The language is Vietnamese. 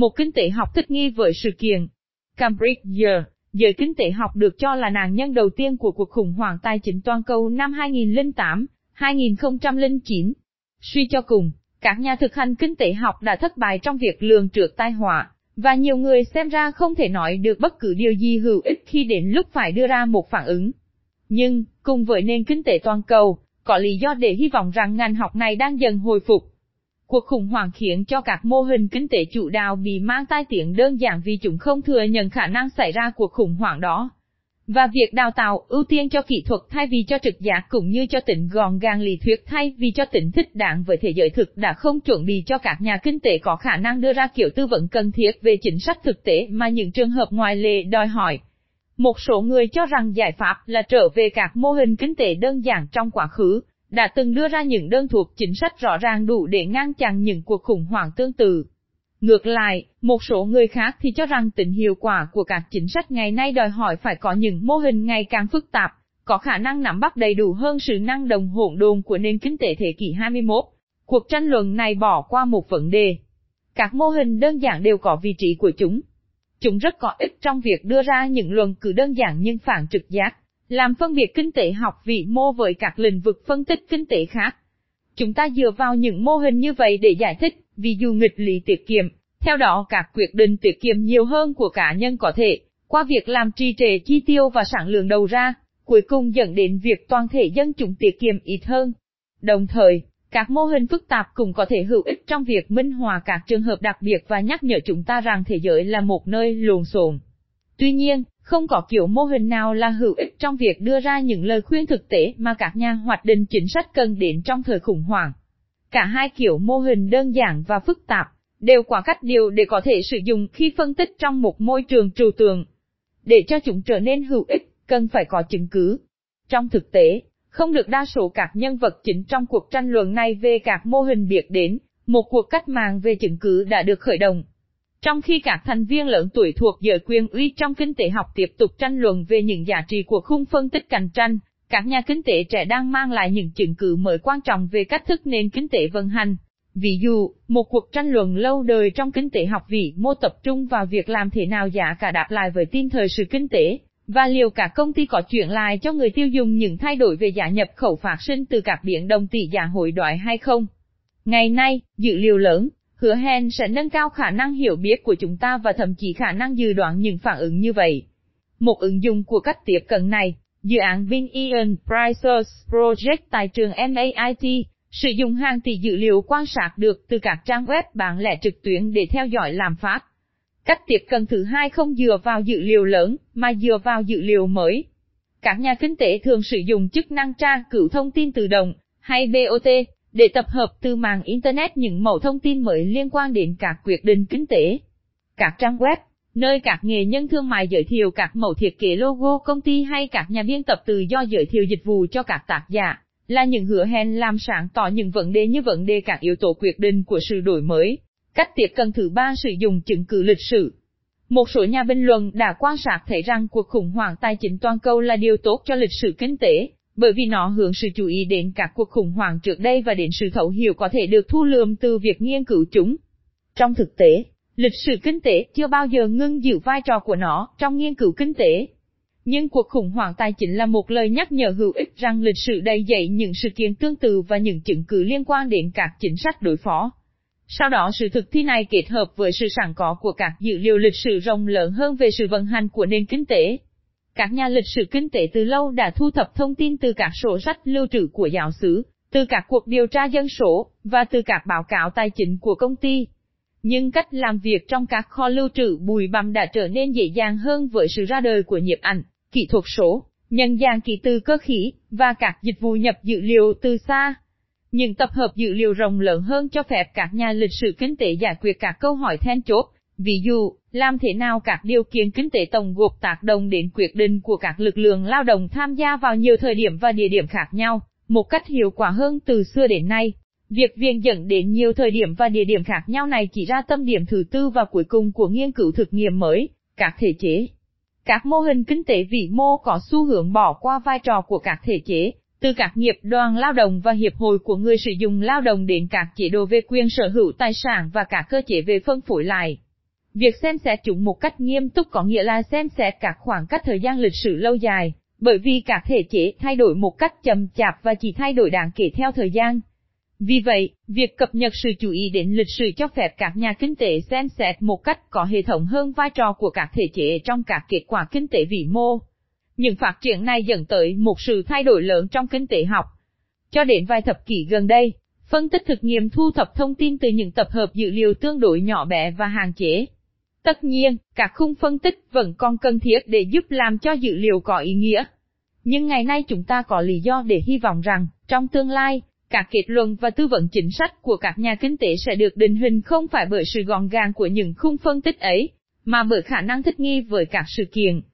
một kinh tế học thích nghi với sự kiện. Cambridge Year, giới kinh tế học được cho là nạn nhân đầu tiên của cuộc khủng hoảng tài chính toàn cầu năm 2008, 2009. Suy cho cùng, các nhà thực hành kinh tế học đã thất bại trong việc lường trước tai họa, và nhiều người xem ra không thể nói được bất cứ điều gì hữu ích khi đến lúc phải đưa ra một phản ứng. Nhưng, cùng với nền kinh tế toàn cầu, có lý do để hy vọng rằng ngành học này đang dần hồi phục. Cuộc khủng hoảng khiến cho các mô hình kinh tế chủ đạo bị mang tai tiếng đơn giản vì chúng không thừa nhận khả năng xảy ra cuộc khủng hoảng đó. Và việc đào tạo ưu tiên cho kỹ thuật thay vì cho trực giác cũng như cho tính gọn gàng lý thuyết thay vì cho tính thích đáng với thế giới thực đã không chuẩn bị cho các nhà kinh tế có khả năng đưa ra kiểu tư vấn cần thiết về chính sách thực tế mà những trường hợp ngoại lệ đòi hỏi. Một số người cho rằng giải pháp là trở về các mô hình kinh tế đơn giản trong quá khứ, đã từng đưa ra những đơn thuộc chính sách rõ ràng đủ để ngăn chặn những cuộc khủng hoảng tương tự. Ngược lại, một số người khác thì cho rằng tính hiệu quả của các chính sách ngày nay đòi hỏi phải có những mô hình ngày càng phức tạp, có khả năng nắm bắt đầy đủ hơn sự năng động hỗn độn của nền kinh tế thế kỷ 21. Cuộc tranh luận này bỏ qua một vấn đề. Các mô hình đơn giản đều có vị trí của chúng. Chúng rất có ích trong việc đưa ra những luận cứ đơn giản nhưng phản trực giác, làm phân biệt kinh tế học vị mô với các lĩnh vực phân tích kinh tế khác. Chúng ta dựa vào những mô hình như vậy để giải thích, ví dụ nghịch lý tiết kiệm, theo đó các quyết định tiết kiệm nhiều hơn của cá nhân có thể, qua việc làm trì trệ chi tiêu và sản lượng đầu ra, cuối cùng dẫn đến việc toàn thể dân chúng tiết kiệm ít hơn. Đồng thời, các mô hình phức tạp cũng có thể hữu ích trong việc minh họa các trường hợp đặc biệt và nhắc nhở chúng ta rằng thế giới là một nơi lộn xộn. Tuy nhiên, không có kiểu mô hình nào là hữu ích trong việc đưa ra những lời khuyên thực tế mà các nhà hoạch định chính sách cần đến trong thời khủng hoảng. Cả hai kiểu mô hình đơn giản và phức tạp, đều quả cách điều để có thể sử dụng khi phân tích trong một môi trường trừu tượng. Để cho chúng trở nên hữu ích, cần phải có chứng cứ. Trong thực tế, không được đa số các nhân vật chính trong cuộc tranh luận này về các mô hình biệt đến, một cuộc cách mạng về chứng cứ đã được khởi động. Trong khi các thành viên lớn tuổi thuộc giới quyền uy trong kinh tế học tiếp tục tranh luận về những giá trị của khung phân tích cạnh tranh, các nhà kinh tế trẻ đang mang lại những chứng cứ mới quan trọng về cách thức nền kinh tế vận hành. Ví dụ, một cuộc tranh luận lâu đời trong kinh tế học vị mô tập trung vào việc làm thế nào giá cả đáp lại với tin thời sự kinh tế, và liệu cả công ty có chuyển lại cho người tiêu dùng những thay đổi về giá nhập khẩu phát sinh từ các biến đồng tỷ giá hội đoại hay không. Ngày nay, dữ liệu lớn, hứa hẹn sẽ nâng cao khả năng hiểu biết của chúng ta và thậm chí khả năng dự đoán những phản ứng như vậy. Một ứng dụng của cách tiếp cận này, dự án Bin Ian Price's Project tại trường MAIT, sử dụng hàng tỷ dữ liệu quan sát được từ các trang web bán lẻ trực tuyến để theo dõi làm phát. Cách tiếp cận thứ hai không dựa vào dữ liệu lớn, mà dựa vào dữ liệu mới. Các nhà kinh tế thường sử dụng chức năng tra cứu thông tin tự động, hay BOT, để tập hợp từ mạng Internet những mẫu thông tin mới liên quan đến các quyết định kinh tế. Các trang web, nơi các nghệ nhân thương mại giới thiệu các mẫu thiết kế logo công ty hay các nhà biên tập tự do giới thiệu dịch vụ cho các tác giả, là những hứa hẹn làm sáng tỏ những vấn đề như vấn đề các yếu tố quyết định của sự đổi mới. Cách tiếp cận thứ ba sử dụng chứng cứ lịch sử. Một số nhà bình luận đã quan sát thấy rằng cuộc khủng hoảng tài chính toàn cầu là điều tốt cho lịch sử kinh tế, bởi vì nó hướng sự chú ý đến các cuộc khủng hoảng trước đây và đến sự thấu hiểu có thể được thu lượm từ việc nghiên cứu chúng. Trong thực tế, lịch sử kinh tế chưa bao giờ ngưng giữ vai trò của nó trong nghiên cứu kinh tế. Nhưng cuộc khủng hoảng tài chính là một lời nhắc nhở hữu ích rằng lịch sử đầy dậy những sự kiện tương tự và những chứng cứ liên quan đến các chính sách đối phó. Sau đó sự thực thi này kết hợp với sự sẵn có của các dữ liệu lịch sử rộng lớn hơn về sự vận hành của nền kinh tế. Các nhà lịch sử kinh tế từ lâu đã thu thập thông tin từ các sổ sách lưu trữ của giáo xứ, từ các cuộc điều tra dân số, và từ các báo cáo tài chính của công ty. Nhưng cách làm việc trong các kho lưu trữ bùi bằm đã trở nên dễ dàng hơn với sự ra đời của nhiếp ảnh, kỹ thuật số, nhân dạng kỹ từ cơ khí, và các dịch vụ nhập dữ liệu từ xa. Những tập hợp dữ liệu rộng lớn hơn cho phép các nhà lịch sử kinh tế giải quyết các câu hỏi then chốt, ví dụ, làm thế nào các điều kiện kinh tế tổng gộp tác động đến quyết định của các lực lượng lao động tham gia vào nhiều thời điểm và địa điểm khác nhau, một cách hiệu quả hơn từ xưa đến nay. Việc viện dẫn đến nhiều thời điểm và địa điểm khác nhau này chỉ ra tâm điểm thứ tư và cuối cùng của nghiên cứu thực nghiệm mới, các thể chế. Các mô hình kinh tế vĩ mô có xu hướng bỏ qua vai trò của các thể chế, từ các nghiệp đoàn lao động và hiệp hội của người sử dụng lao động đến các chế độ về quyền sở hữu tài sản và các cơ chế về phân phối lại. Việc xem xét chúng một cách nghiêm túc có nghĩa là xem xét các khoảng cách thời gian lịch sử lâu dài, bởi vì các thể chế thay đổi một cách chậm chạp và chỉ thay đổi đáng kể theo thời gian. Vì vậy, việc cập nhật sự chú ý đến lịch sử cho phép các nhà kinh tế xem xét một cách có hệ thống hơn vai trò của các thể chế trong các kết quả kinh tế vĩ mô. Những phát triển này dẫn tới một sự thay đổi lớn trong kinh tế học. Cho đến vài thập kỷ gần đây, phân tích thực nghiệm thu thập thông tin từ những tập hợp dữ liệu tương đối nhỏ bé và hạn chế. Tất nhiên, các khung phân tích vẫn còn cần thiết để giúp làm cho dữ liệu có ý nghĩa. Nhưng ngày nay chúng ta có lý do để hy vọng rằng, trong tương lai, các kết luận và tư vấn chính sách của các nhà kinh tế sẽ được định hình không phải bởi sự gọn gàng của những khung phân tích ấy, mà bởi khả năng thích nghi với các sự kiện,